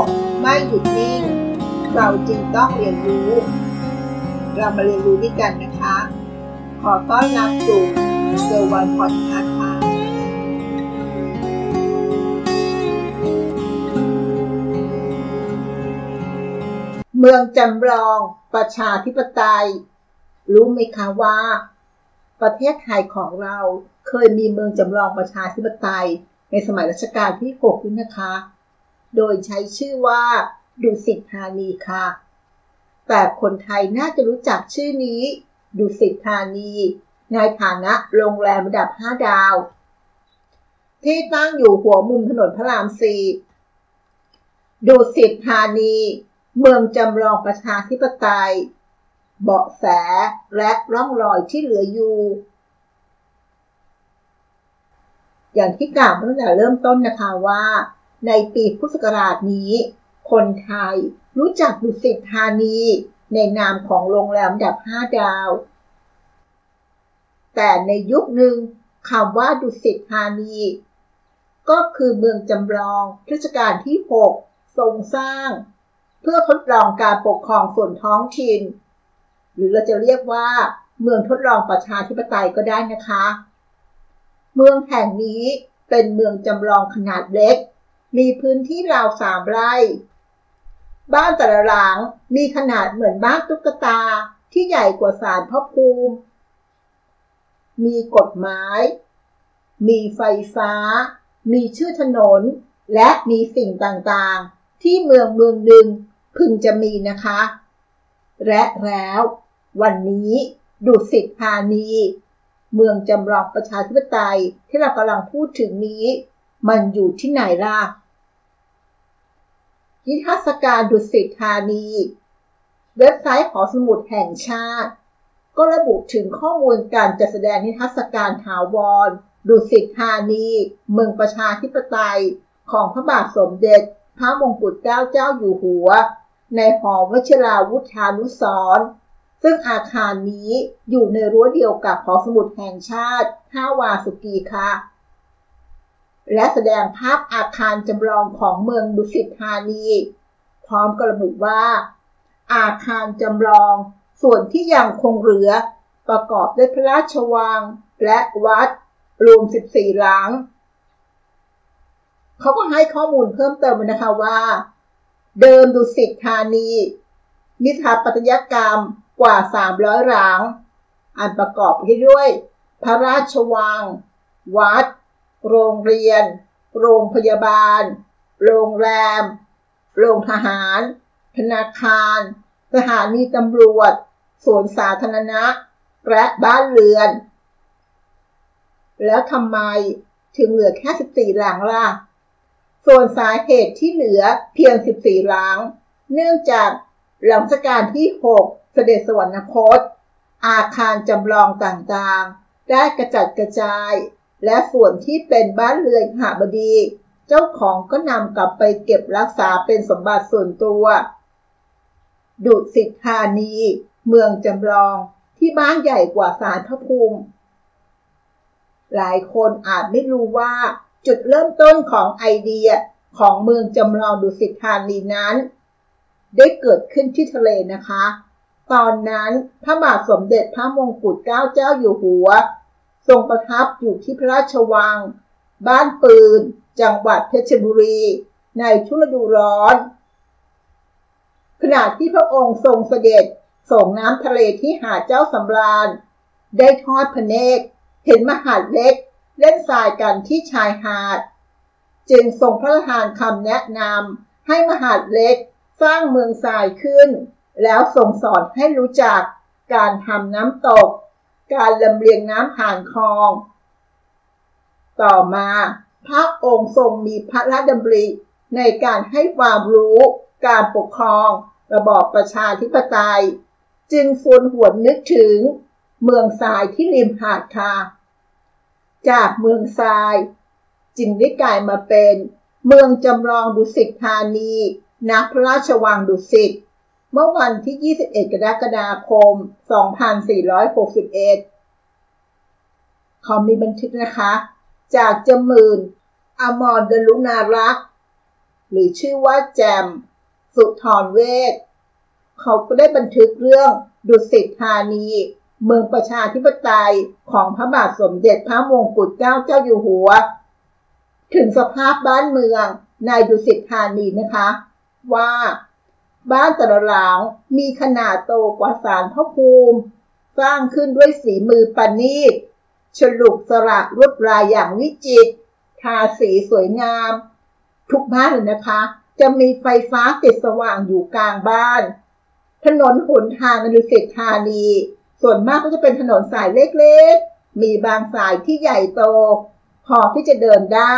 กไม่หยุดนิ่ง เราจึงต้องเรียนรู้ เรามาเรียนรู้ด้วยกันนะคะ ขอต้อนรับสู่เซอร์วันพอดคาส์ค่ะเมืองจำลองประชาธิปไตย รู้ไหมคะว่า ประเทศไทยของเราเคยมีเมืองจำลองประชาธิปไตย ในสมัยรัชกาลที่6ด้วยนะคะ โดยใช้ชื่อว่าดุสิตธานีค่ะ แต่คนไทยน่าจะรู้จักชื่อนี้ ดุสิตธานี ในฐานะโรงแรมระดับ 5 ดาว ที่ตั้งอยู่หัวมุมถนนพระรามสี่ดุสิตธานี เมืองจำลองประชาธิปไตย เบาะแสและร่องรอยที่เหลืออยู่ อย่างที่กล่าวตั้งแต่เริ่มต้นนะคะว่า ในปีพุทธศักราชนี้ คนไทยรู้จักดุสิตธานี ในนามของโรงแรมดับ5ดาว แต่ในยุคหนึ่งคำว่าดุสิตธานี ก็คือเมืองจำลองรัชกาลที่ 6 ทรงสร้าง เพื่อทดลองการปกครองส่วนท้องถิ่น หรือเราจะเรียกว่าเมืองทดลองประชาธิปไตยก็ได้นะคะ เมืองแห่งนี้เป็นเมืองจำลองขนาดเล็ก มีพื้นที่ราวสามไร่ บ้านแต่ละหลังมีขนาดเหมือนบ้านตุ๊กตาที่ใหญ่กว่าศาลพ่อภูมิ มีกฎหมาย มีไฟฟ้า มีชื่อถนน และมีสิ่งต่างๆ ที่เมืองเมืองหนึ่งพึงจะมีนะคะ และแล้ววันนี้ดุสิตธานี เมืองจำลองประชาธิปไตยที่เรากำลังพูดถึงนี้ มันอยู่ที่ไหนล่ะ นิทรรศการดุสิตธานี เว็บไซต์หอสมุดแห่งชาติ ก็ระบุถึงข้อมูลการจัดแสดงนิทรรศการถาวร ดุสิตธานี เมืองประชาธิปไตย ของพระบาทสมเด็จ พระมงกุฎเกล้าเจ้าอยู่หัว ในหอวชิราวุธานุสร์ซึ่งอาคารนี้อยู่ในรั้วเดียวกับหอสมุดแห่งชาติท่าวาสุกีค่ะ และแสดงภาพอาคารจำลองของเมืองดุสิตธานี พร้อมกระบุว่า อาคารจำลอง ส่วนที่ยังคงเหลือ ประกอบด้วยพระราชวังและวัด รวม 14 หลัง เขาก็ให้ข้อมูลเพิ่มเติมนะคะว่า เดิมดุสิตธานีมีสถาปัตยกรรมกว่า 300 หลัง อันประกอบไปด้วย พระราชวัง วัด โรงเรียน โรงพยาบาล โรงแรม โรงทหาร ธนาคาร สถานีตำรวจ สวนสาธารณะ และบ้านเรือน แล้วทำไมถึงเหลือแค่ 14 หลังล่ะ ส่วนสาเหตุที่เหลือเพียง 14 หลัง เนื่องจากหลังรัชกาลที่ 6 เสด็จสวรรคต อาคารจำลองต่างๆ ได้กระจัดกระจาย และส่วนที่เป็นบ้านเรือนหาบดี เจ้าของก็นำกลับไปเก็บรักษาเป็นสมบัติส่วนตัว ดุสิตธานี เมืองจำลองที่บ้านใหญ่กว่าศาลพระภูมิ หลายคนอาจไม่รู้ว่าจุดเริ่มต้นของไอเดียของเมืองจำลองดุสิตธานีนั้น ได้เกิดขึ้นที่ทะเลนะคะ ตอนนั้นพระบาทสมเด็จพระมงกุฎเกล้าเจ้าอยู่หัว ทรงประทับอยู่ที่พระราชวัง บ้านปืน จังหวัดเพชรบุรี ในช่วงฤดูร้อน ขณะที่พระองค์ทรงเสด็จส่งน้ำทะเลที่หาดเจ้าสำราญ ได้ทอดพระเนตรเห็นมหาดเล็ก เล่นทรายกันที่ชายหาด จึงทรงพระราชทานคำแนะนำให้มหาดเล็กสร้างเมืองทรายขึ้น แล้วทรงสอนให้รู้จักการทำน้ำตก การลำเลียงน้ำผ่านคลอง ต่อมา พระองค์ทรงมีพระราชดำริในการให้ความรู้การปกครอง ระบอบประชาธิปไตย จึงฟวนหวนนึกถึง เมืองทรายที่ริมหาดค่ะจากเมืองทราย จึงได้กลายมาเป็น เมืองจำลองดุสิตธานีณพระราชวังดุสิต เมื่อวันที่ 21 กรกฎาคม 2461 เขามีบันทึกนะคะ จากจมื่นอมรดลุนารักษ์หรือชื่อว่าแจม สุทรเวทเขาก็ได้บันทึกเรื่องดุสิตธานี เมืองประชาธิปไตยของพระบาทสมเด็จพระมงกุฎเกล้าเจ้าอยู่หัว ถึงสภาพบ้านเมืองในดุสิตธานีนะคะ ว่า บ้านแต่ละหลังมีขนาดโตกว่าศาลพระภูมิ สร้างขึ้นด้วยสีมือปณีต ฉลุกสระรวดลายอย่างวิจิตร ทาสีสวยงาม ทุกบ้านเลยนะคะ จะมีไฟฟ้าติดสว่างอยู่กลางบ้าน ถนนหนทางในดุสิตธานี ส่วนมากก็จะเป็นถนนสายเล็กๆ มีบางสายที่ใหญ่โต พอที่จะเดินได้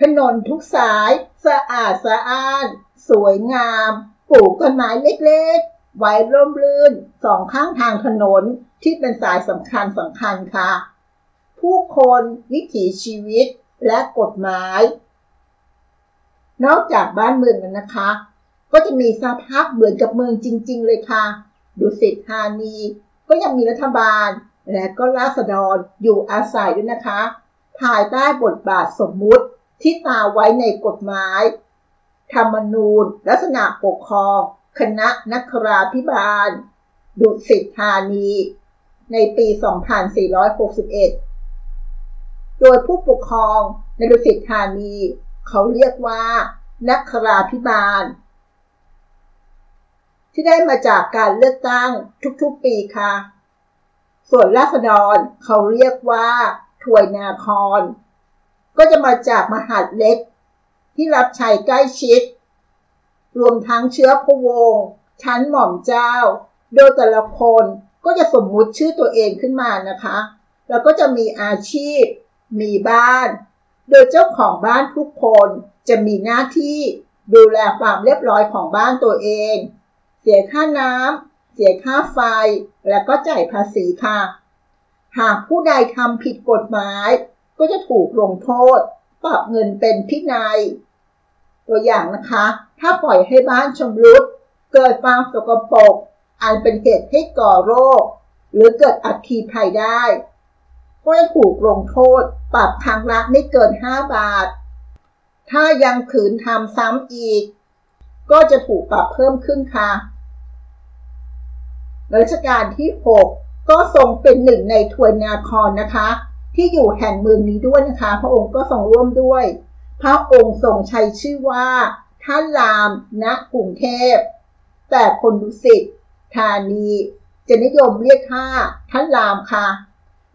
ถนนทุกสายสะอาดสะอ้าน สวยงาม ปลูกต้นไม้เล็กๆ ไว้ร่มรื่นสองข้างทางถนนที่เป็นสายสำคัญสำคัญค่ะ ผู้คนวิถีชีวิตและกฎหมาย นอกจากบ้านเมืองนั้นนะคะ ก็จะมีสภาพเหมือนกับเมืองจริง ๆ เลยค่ะ ดุสิตธานี ก็ยังมีรัฐบาล และก็ราษฎรอยู่อาศัยด้วยนะคะ ภายใต้บทบาทสมมุติ ที่ตาไว้ในกฎหมาย ธรรมนูญ ลักษณะปกครอง คณะนักราพิบาล ดุสิตธานี ในปี 2461 โดยผู้ปกครองในดุสิตธานี เขาเรียกว่า นักราพิบาล ที่ได้มาจากการเลือกตั้งทุกๆปีค่ะ ส่วนราษฎรเขาเรียกว่าถวยนาคร ก็จะมาจากมหาดเล็ก ที่รับใช้ใกล้ชิด รวมทั้งเชื้อพระวงศ์ชั้นหม่อมเจ้า โดยแต่ละคนก็จะสมมุติชื่อตัวเองขึ้นมานะคะ แล้วก็จะมีอาชีพ มีบ้าน โดยเจ้าของบ้านทุกคนจะมีหน้าที่ดูแลความเรียบร้อยของบ้านตัวเอง เสียค่าน้ำ เสียค่าไฟ แล้วก็จ่ายภาษีค่ะ หากผู้ใดทำผิดกฎหมาย ก็จะถูกลงโทษปรับเงินเป็นพินัย ตัวอย่างนะคะ ถ้าปล่อยให้บ้านชำรุด เกิดความสกปรกอันเป็นเหตุให้ก่อโรค หรือเกิดอัคคีภัยได้ ก็จะถูกลงโทษปรับครั้งละไม่เกิน 5 บาท ถ้ายังขืนทำซ้ำอีก ก็จะถูกปรับเพิ่มขึ้นค่ะรัชกาลที่ 6 ก็ทรงเป็นหนึ่งในทวนนาครนะคะ ที่อยู่แห่งเมืองนี้ด้วยนะคะ พระองค์ก็ทรงร่วมด้วย พระองค์ทรงใช้ชื่อว่าท่านรามณกรุงเทพ แต่คนดุสิตธานีจะนิยมเรียกข้าท่านรามค่ะ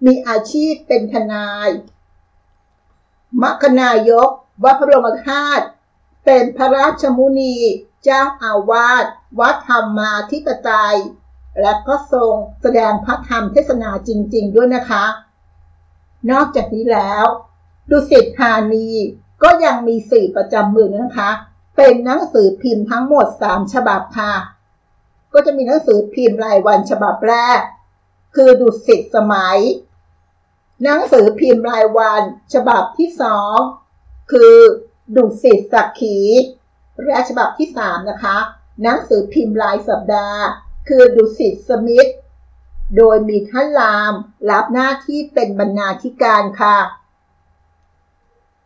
มีอาชีพเป็นทนายมัคนายกวัดพระบรมธาตุเป็นพระราชมุนี เจ้าอาวาสวัดธรรมาธิปไตย และก็ทรงแสดงพระธรรมเทศนาจริง ๆ ด้วยนะคะ นอกจากนี้แล้ว ดุสิตธานีก็ยังมีสื่อประจำเมืองนะคะ เป็นหนังสือพิมพ์ทั้งหมด 3 ฉบับค่ะ ก็จะมีหนังสือพิมพ์รายวันฉบับแรก คือดุสิตสมัย หนังสือพิมพ์รายวันฉบับที่สองคือดุสิตสักขีและฉบับที่สามนะคะ หนังสือพิมพ์รายสัปดาห์ คือดุสิตสมิธ โดยมีท่านรามรับหน้าที่เป็นบรรณาธิการค่ะ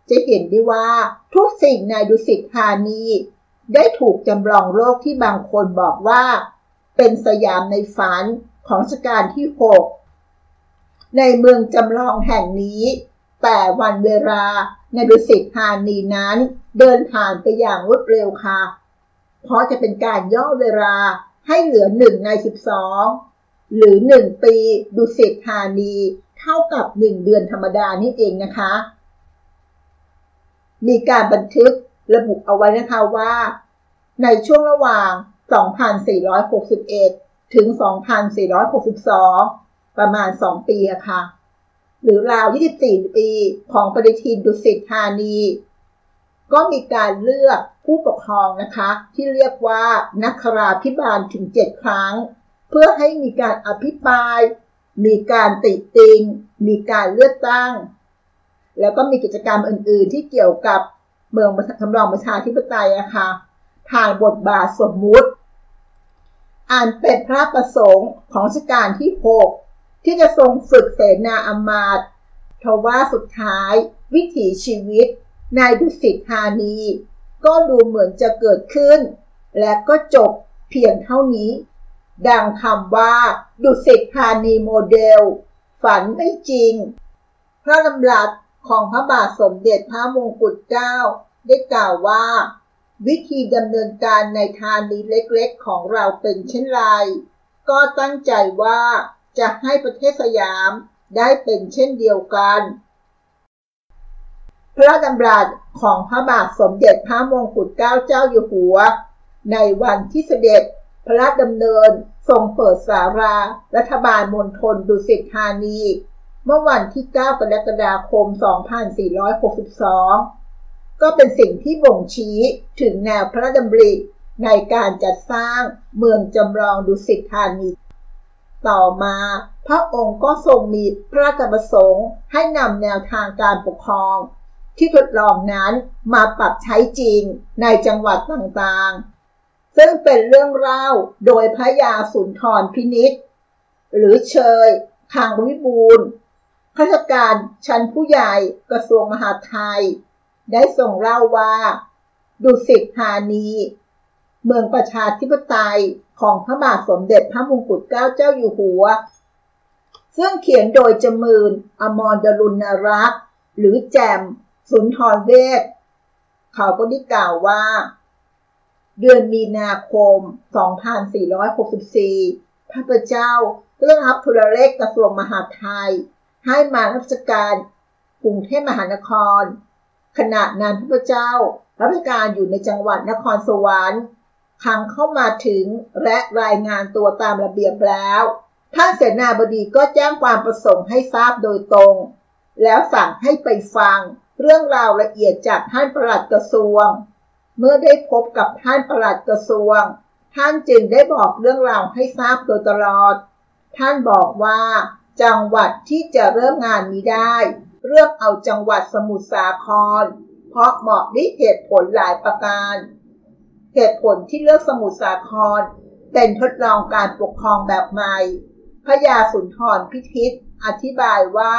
จะเห็นได้ว่าทุกสิ่งในดุสิตธานี ได้ถูกจำลองโลกที่บางคนบอกว่า เป็นสยามในฝันของรัชกาลที่6ในเมืองจำลองแห่งนี้ แต่วันเวลาในดุสิตธานีนั้นเดินผ่านไปอย่างรวดเร็วค่ะ เพราะจะเป็นการย่อเวลาให้เหลือหนึ่งใน12 หรือ 1 ปีดุสิตธานี เท่ากับ 1 เดือนธรรมดานี่เองนะคะ มีการบันทึกระบุเอาไว้นะคะว่า ในช่วงระหว่าง 2461 ถึง 2462 ประมาณ 2 ปีอะค่ะ หรือราว 24 ปีของปฏิทินดุสิตธานี ก็มีการเลือกผู้ปกครองนะคะ ที่เรียกว่านักราพิบาลถึง 7 ครั้ง เพื่อให้มีการอภิปราย มีการติติง มีการเลือกตั้ง แล้วก็มีกิจกรรมอื่น ๆ ที่เกี่ยวกับเมืองทำรองประชาธิปไตยอะค่ะผ่านบทบาทสมมุติ อ่านเป็นพระประสงค์ของรัชกาลที่ 6 ที่จะทรงฝึกเสนาอามาตย์ทว่าสุดท้าย วิถีชีวิตในดุสิตธานี ก็ดูเหมือนจะเกิดขึ้น และก็จบเพียงเท่านี้ ดังคำว่า ดุสิตธานีโมเดล ฝันไม่จริง พระดำรัสของพระบาทสมเด็จพระมงกุฎเกล้าได้กล่าวว่า วิธีดำเนินการในธานีเล็กๆของเราเป็นเช่นไร ก็ตั้งใจว่าจะให้ประเทศสยามได้เป็นเช่นเดียวกัน พระดำรัสของพระบาทสมเด็จพระมงกุฎเกล้าเจ้าอยู่หัว ในวันที่เสด็จ พระราชดำเนินทรงเปิดสารา รัฐบาลมณฑลดุสิตธานี เมื่อวันที่ 9 กรกฎาคม 2462 ก็เป็นสิ่งที่บ่งชี้ถึงแนวพระดำริในการจัดสร้างเมืองจำลองดุสิตธานี ต่อมา พระองค์ก็ทรงมีพระราชประสงค์ให้นำแนวทางการปกครอง ที่ทดลองนั้นมาปรับใช้จริงในจังหวัดต่างๆ ซึ่งเป็นเรื่องเล่าโดยพระยาสุนทรพินิษหรือเชยทางวิบูลข้าราชการชั้นผู้ใหญ่กระทรวงมหาดไทย ได้ส่งเล่าว่า ดุสิตธานี เมืองประชาธิปไตยของพระบาทสมเด็จพระมงกุฎเกล้าเจ้าอยู่หัว ซึ่งเขียนโดยจมืนอมรดลุนรักษ์หรือแจมสุนทรเวชเขาก็ได้กล่าวว่า เดือนมีนาคม 2464พระพเจ้าเรื่องรับทุรเลขกระทรวงมหาดไทย ให้มารับราชการกรุงเทพมหานคร ขณะนั้นพระพเจ้ารับราชการอยู่ในจังหวัดนครสวรรค์ทางเข้ามาถึงและรายงานตัวตามระเบียบแล้วท่านเสนาบดีก็แจ้งความประสงค์ให้ทราบโดยตรง แล้วสั่งให้ไปฟังเรื่องราวละเอียดจากท่านประหลัดกระทรวง เมื่อได้พบกับท่านประหลัดกระทรวง ท่านจึงได้บอกเรื่องราวให้ทราบโดยตลอด ท่านบอกว่า จังหวัดที่จะเริ่มงานนี้ได้เรื่องเอาจังหวัดสมุทรสาคร เพราะเหมาะด้วยเหตุผลหลายประการ เหตุผลที่เลือกสมุทรสาคร เป็นทดลองการปกครองแบบใหม่ พระยาสุนทรพิทิศอธิบายว่า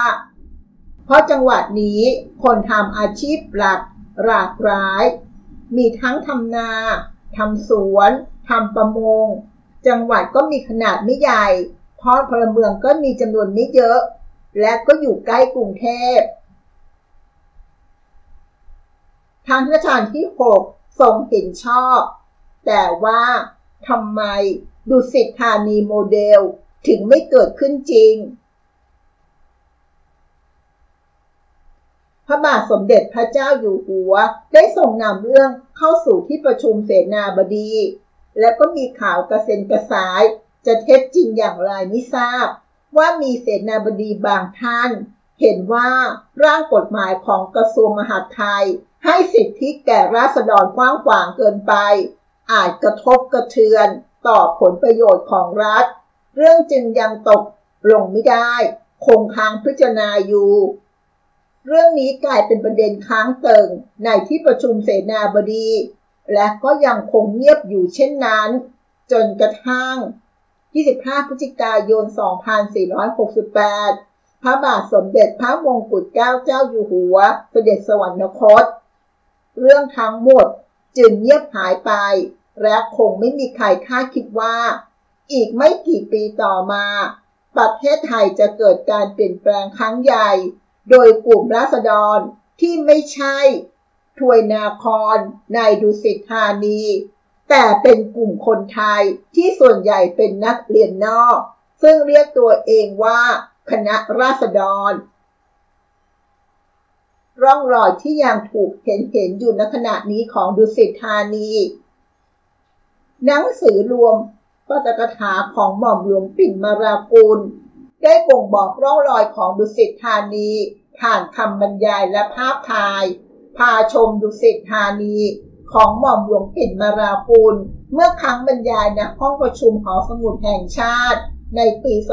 เพราะจังหวัดนี้คนทำอาชีพหลักหลากหลาย มีทั้งทำนาทำสวนทำประมง จังหวัดก็มีขนาดไม่ใหญ่ เพราะพลเมืองก็มีจำนวนไม่เยอะ และก็อยู่ใกล้กรุงเทพทางราชการที่ 6 ทรงเห็นชอบ แต่ว่าทำไมดุสิตธานีโมเดลถึงไม่เกิดขึ้นจริง พระบาทสมเด็จพระเจ้าอยู่หัว ได้ส่งนำเรื่องเข้าสู่ที่ประชุมเสนาบดี และก็มีข่าวกระเซ็นกระสาย จะเท็จจริงอย่างไรไม่ทราบ ว่ามีเสนาบดีบางท่าน เห็นว่าร่างกฎหมายของกระทรวงมหาดไทย ให้สิทธิแก่ราษฎรกว้างขวางเกินไป อาจกระทบกระเทือนต่อผลประโยชน์ของรัฐ เรื่องจึงยังตกลงไม่ได้ คงค้างพิจารณาอยู่ เรื่องนี้กลายเป็นประเด็นค้างเติ่งในที่ประชุมเสนาบดี และก็ยังคงเงียบอยู่เช่นนั้น จนกระทั่ง 25 พฤศจิกายน 2468 พระบาทสมเด็จพระมงกุฎเกล้าเจ้าอยู่หัว เสด็จสวรรคต เรื่องทั้งหมดจึงเงียบหายไป และคงไม่มีใครคาดคิดว่า อีกไม่กี่ปีต่อมา ประเทศไทยจะเกิดการเปลี่ยนแปลงครั้งใหญ่ โดยกลุ่มราษฎรที่ไม่ใช่ถวยนาครในดุสิตธานี แต่เป็นกลุ่มคนไทยที่ส่วนใหญ่เป็นนักเรียนนอก ซึ่งเรียกตัวเองว่าคณะราษฎร ร่องรอยที่ยังถูกเห็นเห็นอยู่ในขณะนี้ของดุสิตธานี หนังสือรวมปตกถาของหม่อมหลวงปิ่นมารากุล ได้บ่งบอกร่องรอยของดุสิตธานี ผ่านคำบรรยายและภาพถ่าย พาชมดุสิตธานีของหม่อมหลวงปิ่นมารากุลเมื่อครั้งบรรยายในห้องประชุมหอสมุดแห่งชาติในปี 2513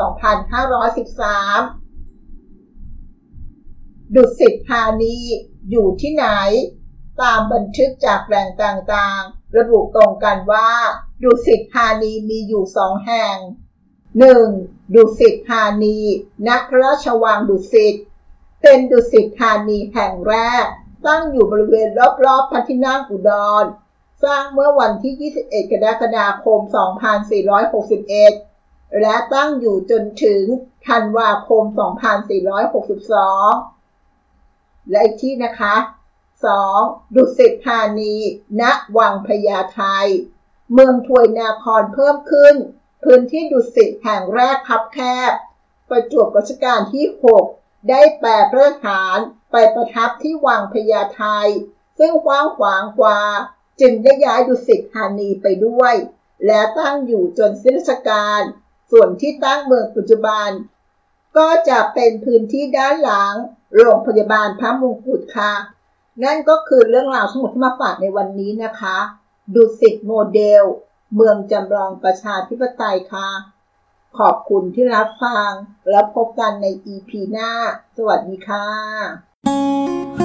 ดุสิตธานีอยู่ที่ไหน ตามบันทึกจากแหล่งต่างๆ ระบุตรงกันว่า ดุสิตธานีมีอยู่สองแห่ง 1. ดุสิตธานีณพระราชวังดุสิต เป็นดุสิตธานีแห่งแรก ตั้งอยู่บริเวณรอบๆพระที่นั่งอุดร สร้างเมื่อวันที่ 21 กรกฎาคม 2461 และตั้งอยู่จนถึงธันวาคม 2462 และอีกที่นะคะ 2. ดุสิตธานี ณ วังพญาไทเมืองถวยนาครเพิ่มขึ้น พื้นที่ดุสิตแห่งแรกคับแคบ ประจวบรัชกาลที่ 6 ได้แปรเพื่อฐานไปประทับที่วังพญาไทซึ่งกว้างขวางกว่า จึงได้ย้ายดุสิตธานีไปด้วย และตั้งอยู่จนสิ้นราชการ ส่วนที่ตั้งเมืองปัจจุบัน ก็จะเป็นพื้นที่ด้านหลัง โรงพยาบาลพระมงกุฎค่ะนั่นก็คือเรื่องราวทั้งหมดที่มาฝากในวันนี้นะคะ ดุสิตโมเดล เมืองจำลองประชาธิปไตยค่ะ ขอบคุณที่รับฟัง แล้วพบกันใน EP หน้า สวัสดีค่ะ